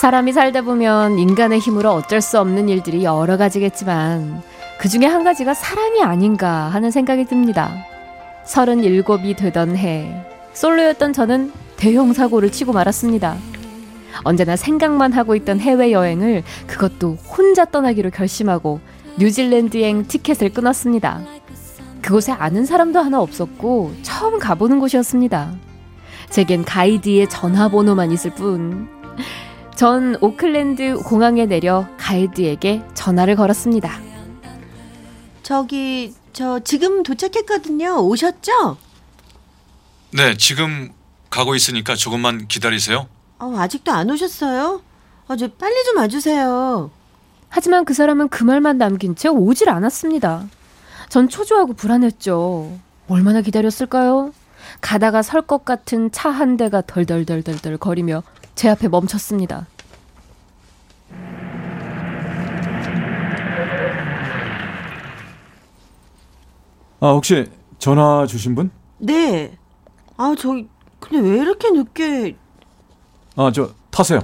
사람이 살다 보면 인간의 힘으로 어쩔 수 없는 일들이 여러 가지겠지만 그 중에 한 가지가 사랑이 아닌가 하는 생각이 듭니다. 37이 되던 해 솔로였던 저는 대형 사고를 치고 말았습니다. 언제나 생각만 하고 있던 해외여행을 그것도 혼자 떠나기로 결심하고 뉴질랜드행 티켓을 끊었습니다. 그곳에 아는 사람도 하나 없었고 처음 가보는 곳이었습니다. 제겐 가이드의 전화번호만 있을 뿐. 전 오클랜드 공항에 내려 가이드에게 전화를 걸었습니다. 저기 저 지금 도착했거든요. 오셨죠? 네, 지금 가고 있으니까 조금만 기다리세요. 어, 아직도 안 오셨어요? 어, 저 빨리 좀 와주세요. 하지만 그 사람은 그 말만 남긴 채 오질 않았습니다. 전 초조하고 불안했죠. 얼마나 기다렸을까요? 가다가 설 것 같은 차 한 대가 덜덜덜덜덜 거리며 제 앞에 멈췄습니다. 아, 혹시 전화 주신 분? 네. 아, 저기 근데 왜 이렇게 늦게 아, 저 타세요.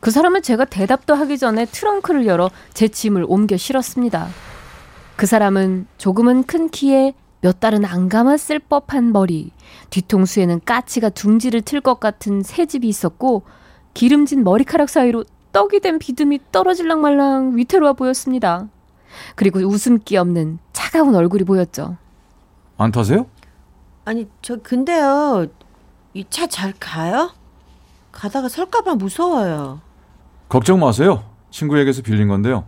그 사람은 제가 대답도 하기 전에 트렁크를 열어 제 짐을 옮겨 실었습니다. 그 사람은 조금은 큰 키에 몇 달은 안 감았을 법한 머리, 뒤통수에는 까치가 둥지를 틀 것 같은 새집이 있었고 기름진 머리카락 사이로 떡이 된 비듬이 떨어질랑 말랑 위태로워 보였습니다. 그리고 웃음기 없는 차가운 얼굴이 보였죠. 안 타세요? 아니, 저 근데요. 이 차 잘 가요? 가다가 설까봐 무서워요. 걱정 마세요. 친구에게서 빌린 건데요.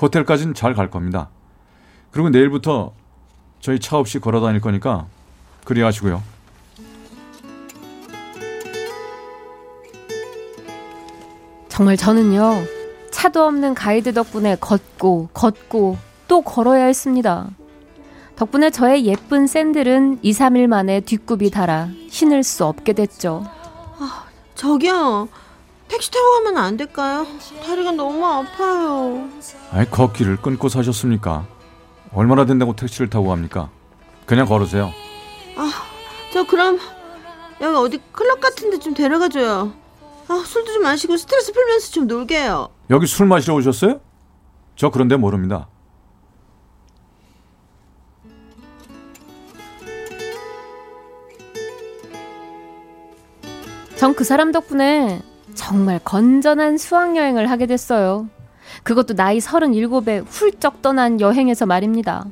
호텔까지는 잘 갈 겁니다. 그리고 내일부터 저희 차 없이 걸어 다닐 거니까 그리 하시고요. 정말 저는요, 차도 없는 가이드 덕분에 걷고, 걷고, 또 걸어야 했습니다. 덕분에 저의 예쁜 샌들은 2, 3일 만에 뒷굽이 달아 신을 수 없게 됐죠. 아, 저기요. 택시 타고 가면 안 될까요? 다리가 너무 아파요. 아이, 걷기를 끊고 사셨습니까? 얼마나 된다고 택시를 타고 갑니까? 그냥 걸으세요. 아, 저 그럼 여기 어디 클럽 같은 데 좀 데려가 줘요. 아, 술도 좀 마시고 스트레스 풀면서 좀 놀게요. 여기 술 마시러 오셨어요? 저 그런데 모릅니다. 전 그 사람 덕분에 정말 건전한 수학여행을 하게 됐어요. 그것도 나이 37에 훌쩍 떠난 여행에서 말입니다.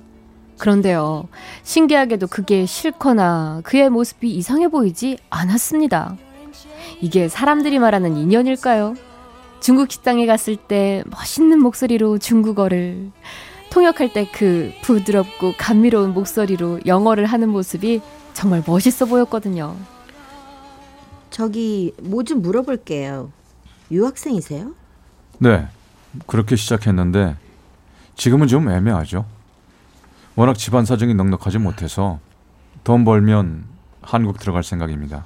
그런데요, 신기하게도 그게 싫거나 그의 모습이 이상해 보이지 않았습니다. 이게 사람들이 말하는 인연일까요? 중국 식당에 갔을 때 멋있는 목소리로 중국어를, 통역할 때 그 부드럽고 감미로운 목소리로 영어를 하는 모습이 정말 멋있어 보였거든요. 저기 뭐 좀 물어볼게요. 유학생이세요? 네. 그렇게 시작했는데 지금은 좀 애매하죠. 워낙 집안 사정이 넉넉하지 못해서 돈 벌면 한국 들어갈 생각입니다.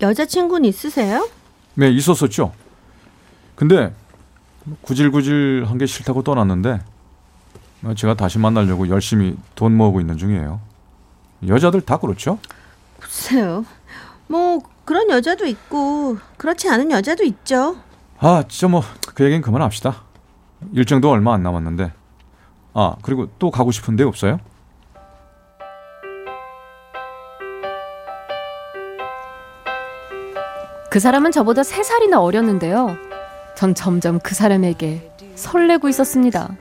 여자친구는 있으세요? 네, 있었었죠. 근데 구질구질한 게 싫다고 떠났는데 제가 다시 만나려고 열심히 돈 모으고 있는 중이에요. 여자들 다 그렇죠? 글쎄요. 뭐 그런 여자도 있고 그렇지 않은 여자도 있죠. 아, 진짜 뭐 그 얘기는 그만합시다. 일정도 얼마 안 남았는데. 아, 그리고 또 가고 싶은 데 없어요? 그 사람은 저보다 3살이나 어렸는데요. 전 점점 그 사람에게 설레고 있었습니다.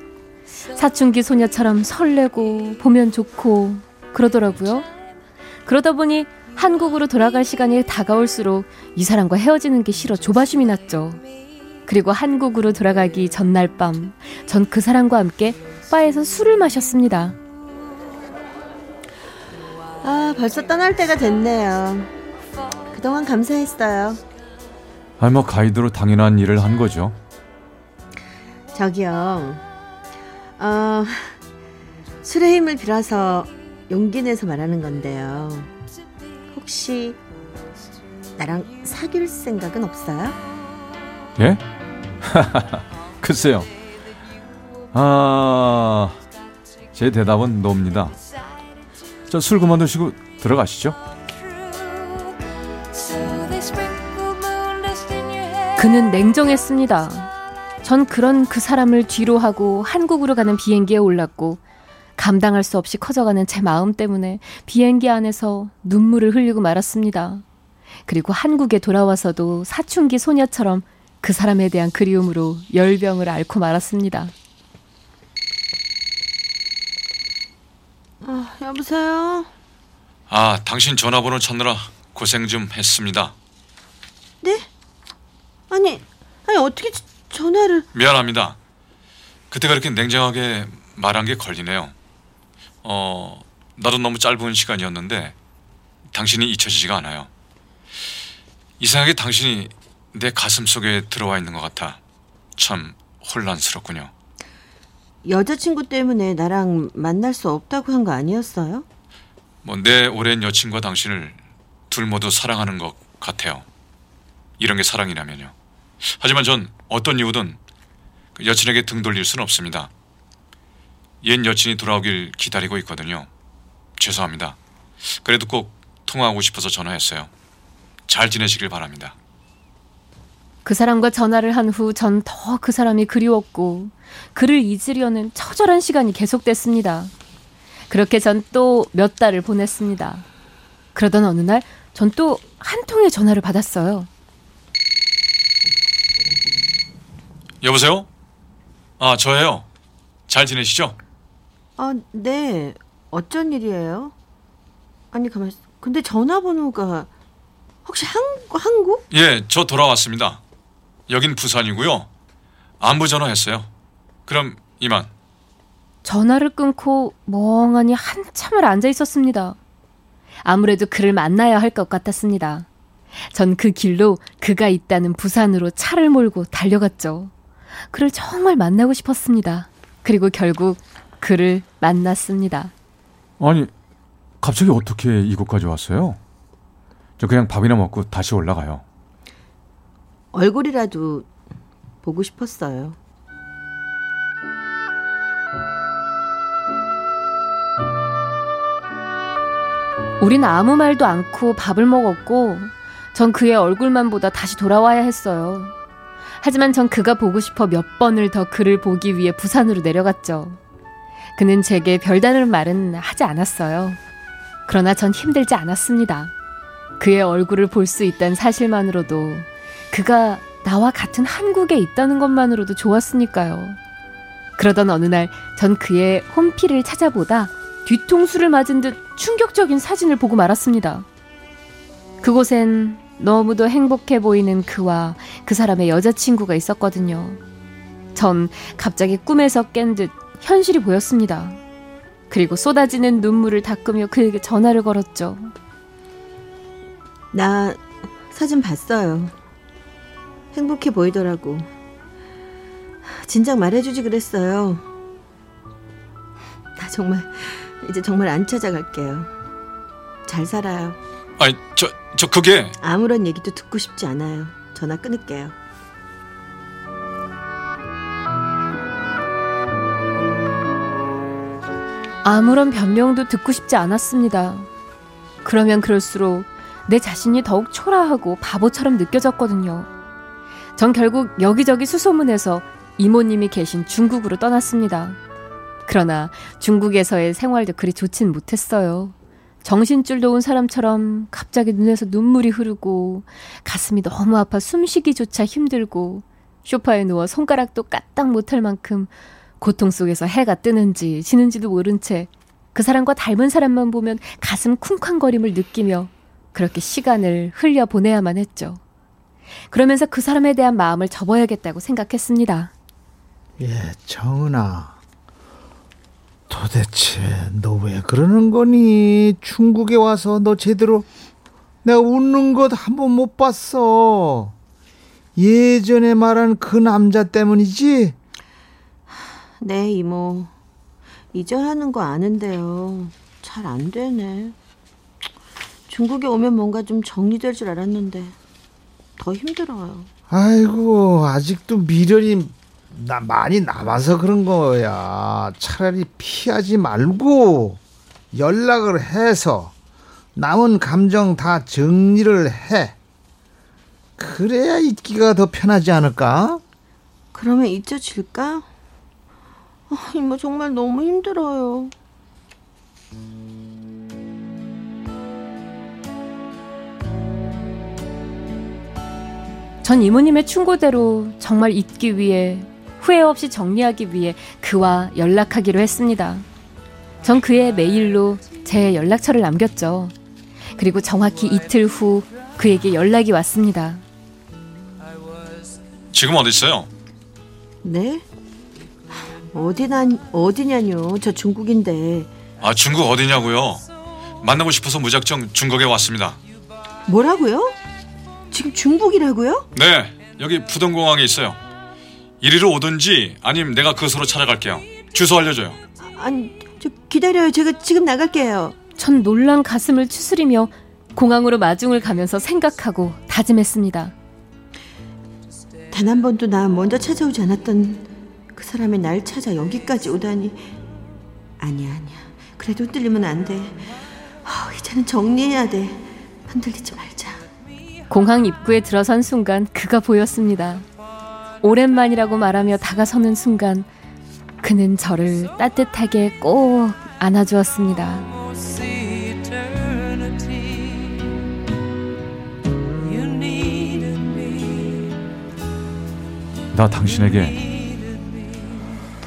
사춘기 소녀처럼 설레고 보면 좋고 그러더라고요. 그러다 보니 한국으로 돌아갈 시간이 다가올수록 이 사람과 헤어지는 게 싫어 조바심이 났죠. 그리고 한국으로 돌아가기 전날 밤, 전 그 사람과 함께 바에서 술을 마셨습니다. 아, 벌써 떠날 때가 됐네요. 그동안 감사했어요. 아니 뭐 가이드로 당연한 일을 한 거죠. 저기요. 어, 술의 힘을 빌어서 용기 내서 말하는 건데요. 혹시 나랑 사귈 생각은 없어요? 예? 글쎄요. 아, 제 대답은 노입니다. 저 술 그만두시고 들어가시죠. 그는 냉정했습니다. 전 그런 그 사람을 뒤로 하고 한국으로 가는 비행기에 올랐고 감당할 수 없이 커져가는 제 마음 때문에 비행기 안에서 눈물을 흘리고 말았습니다. 그리고 한국에 돌아와서도 사춘기 소녀처럼 그 사람에 대한 그리움으로 열병을 앓고 말았습니다. 아, 여보세요? 아, 당신 전화번호 찾느라 고생 좀 했습니다. 네? 아니, 아니 어떻게 저- 전화를... 미안합니다. 그때 그렇게 냉정하게 말한 게 걸리네요. 어, 나도 너무 짧은 시간이었는데 당신이 잊혀지지가 않아요. 이상하게 당신이 내 가슴 속에 들어와 있는 것 같아. 참 혼란스럽군요. 여자친구 때문에 나랑 만날 수 없다고 한 거 아니었어요? 뭐 내 오랜 여친과 당신을 둘 모두 사랑하는 것 같아요. 이런 게 사랑이라면요. 하지만 전 어떤 이유든 그 여친에게 등 돌릴 수는 없습니다. 옛 여친이 돌아오길 기다리고 있거든요. 죄송합니다. 그래도 꼭 통화하고 싶어서 전화했어요. 잘 지내시길 바랍니다. 그 사람과 전화를 한 후 전 더 그 사람이 그리웠고 그를 잊으려는 처절한 시간이 계속됐습니다. 그렇게 전 또 몇 달을 보냈습니다. 그러던 어느 날 전 또 한 통의 전화를 받았어요. 여보세요? 아, 저예요. 잘 지내시죠? 아, 네. 어쩐 일이에요? 아니, 가만. 근데 전화번호가 혹시 한국 한국? 예, 저 돌아왔습니다. 여긴 부산이고요. 안부 전화했어요. 그럼 이만. 전화를 끊고 멍하니 한참을 앉아 있었습니다. 아무래도 그를 만나야 할 것 같았습니다. 전 그 길로 그가 있다는 부산으로 차를 몰고 달려갔죠. 그를 정말 만나고 싶었습니다. 그리고 결국 그를 만났습니다. 아니, 갑자기 어떻게 이곳까지 왔어요? 저 그냥 밥이나 먹고 다시 올라가요. 얼굴이라도 보고 싶었어요. 우린 아무 말도 않고 밥을 먹었고 전 그의 얼굴만 보다 다시 돌아와야 했어요. 하지만 전 그가 보고 싶어 몇 번을 더 그를 보기 위해 부산으로 내려갔죠. 그는 제게 별다른 말은 하지 않았어요. 그러나 전 힘들지 않았습니다. 그의 얼굴을 볼 수 있다는 사실만으로도 그가 나와 같은 한국에 있다는 것만으로도 좋았으니까요. 그러던 어느 날 전 그의 홈피를 찾아보다 뒤통수를 맞은 듯 충격적인 사진을 보고 말았습니다. 그곳엔 너무도 행복해 보이는 그와 그 사람의 여자친구가 있었거든요. 전 갑자기 꿈에서 깬 듯 현실이 보였습니다. 그리고 쏟아지는 눈물을 닦으며 그에게 전화를 걸었죠. 나 사진 봤어요. 행복해 보이더라고. 진작 말해주지 그랬어요. 나 정말 이제 정말 안 찾아갈게요. 잘 살아요. 아니, 저, 저 그게 아무런 얘기도 듣고 싶지 않아요. 전화 끊을게요. 아무런 변명도 듣고 싶지 않았습니다. 그러면 그럴수록 내 자신이 더욱 초라하고 바보처럼 느껴졌거든요. 전 결국 여기저기 수소문해서 이모님이 계신 중국으로 떠났습니다. 그러나 중국에서의 생활도 그리 좋진 못했어요. 정신줄 놓은 사람처럼 갑자기 눈에서 눈물이 흐르고 가슴이 너무 아파 숨쉬기조차 힘들고 소파에 누워 손가락도 까딱 못할 만큼 고통 속에서 해가 뜨는지 지는지도 모른 채 그 사람과 닮은 사람만 보면 가슴 쿵쾅거림을 느끼며 그렇게 시간을 흘려 보내야만 했죠. 그러면서 그 사람에 대한 마음을 접어야겠다고 생각했습니다. 예, 정은아. 도대체 너 왜 그러는 거니? 중국에 와서 너 제대로 내가 웃는 것 한 번 못 봤어. 예전에 말한 그 남자 때문이지? 네, 이모. 이전하는 거 아는데요. 잘 안 되네. 중국에 오면 뭔가 좀 정리될 줄 알았는데 더 힘들어요. 아이고, 아직도 미련이 나 많이 남아서 그런 거야. 차라리 피하지 말고 연락을 해서 남은 감정 다 정리를 해. 그래야 있기가 더 편하지 않을까? 그러면 잊혀질까? 아, 이모 정말 너무 힘들어요. 전 이모님의 충고대로 정말 잊기 위해 후회 없이 정리하기 위해 그와 연락하기로 했습니다. 전 그의 메일로 제 연락처를 남겼죠. 그리고 정확히 이틀 후 그에게 연락이 왔습니다. 지금 어디 있어요? 네? 어디나 어디냐뇨? 저 중국인데 아 중국 어디냐고요? 만나고 싶어서 무작정 중국에 왔습니다. 뭐라고요? 지금 중국이라고요? 네, 여기 부동공항에 있어요. 이리로 오든지 아니면 내가 그곳으로 찾아갈게요. 주소 알려줘요. 아니 저 기다려요. 제가 지금 나갈게요. 전 놀란 가슴을 추스리며 공항으로 마중을 가면서 생각하고 다짐했습니다. 단 한 번도 나 먼저 찾아오지 않았던 그 사람이 날 찾아 여기까지 오다니 아니야 아니야 그래도 흔들리면 안돼 어, 이제는 정리해야 돼 흔들리지 말자 공항 입구에 들어선 순간 그가 보였습니다. 오랜만이라고 말하며 다가서는 순간 그는 저를 따뜻하게 꼭 안아주었습니다. 나 당신에게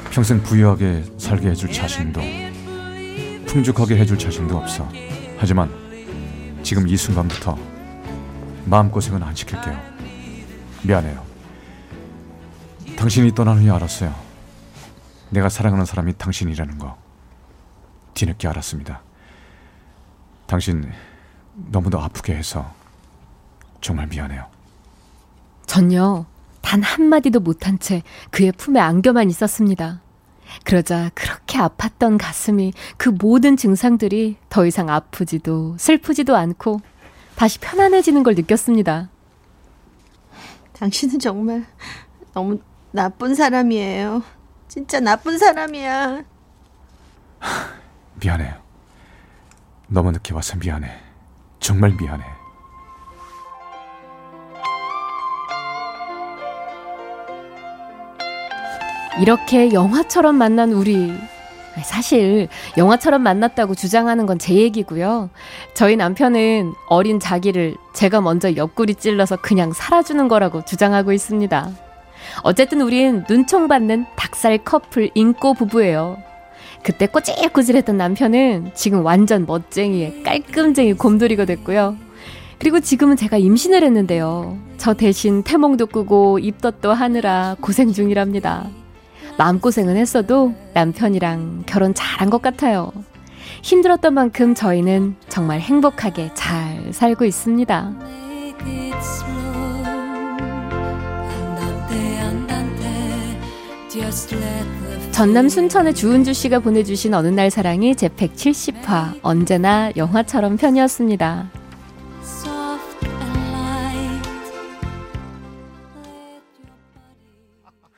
평생 부유하게 살게 해줄 자신도 풍족하게 해줄 자신도 없어. 하지만 지금 이 순간부터 마음고생은 안 시킬게요. 미안해요. 당신이 떠난 후에 알았어요. 내가 사랑하는 사람이 당신이라는 거. 뒤늦게 알았습니다. 당신 너무도 아프게 해서 정말 미안해요. 전요 단 한마디도 못한 채 그의 품에 안겨만 있었습니다. 그러자 그렇게 아팠던 가슴이 그 모든 증상들이 더 이상 아프지도 슬프지도 않고 다시 편안해지는 걸 느꼈습니다. 당신은 정말 너무 나쁜 사람이에요 진짜 나쁜 사람이야 미안해요. 너무 늦게 와서 미안해. 정말 미안해. 이렇게 영화처럼 만난 우리. 사실 영화처럼 만났다고 주장하는 건 제 얘기고요. 저희 남편은 어린 자기를 제가 먼저 옆구리 찔러서 그냥 살아주는 거라고 주장하고 있습니다. 어쨌든 우린 눈총 받는 닭살 커플 인꼬 부부예요. 그때 꼬질꼬질했던 남편은 지금 완전 멋쟁이의 깔끔쟁이 곰돌이가 됐고요. 그리고 지금은 제가 임신을 했는데요. 저 대신 태몽도 꾸고 입덧도 하느라 고생 중이랍니다. 마음고생은 했어도 남편이랑 결혼 잘한 것 같아요. 힘들었던 만큼 저희는 정말 행복하게 잘 살고 있습니다. 전남 순천의 주은주 씨가 보내주신 어느 날 사랑이 제 170화 언제나 영화처럼 편이었습니다.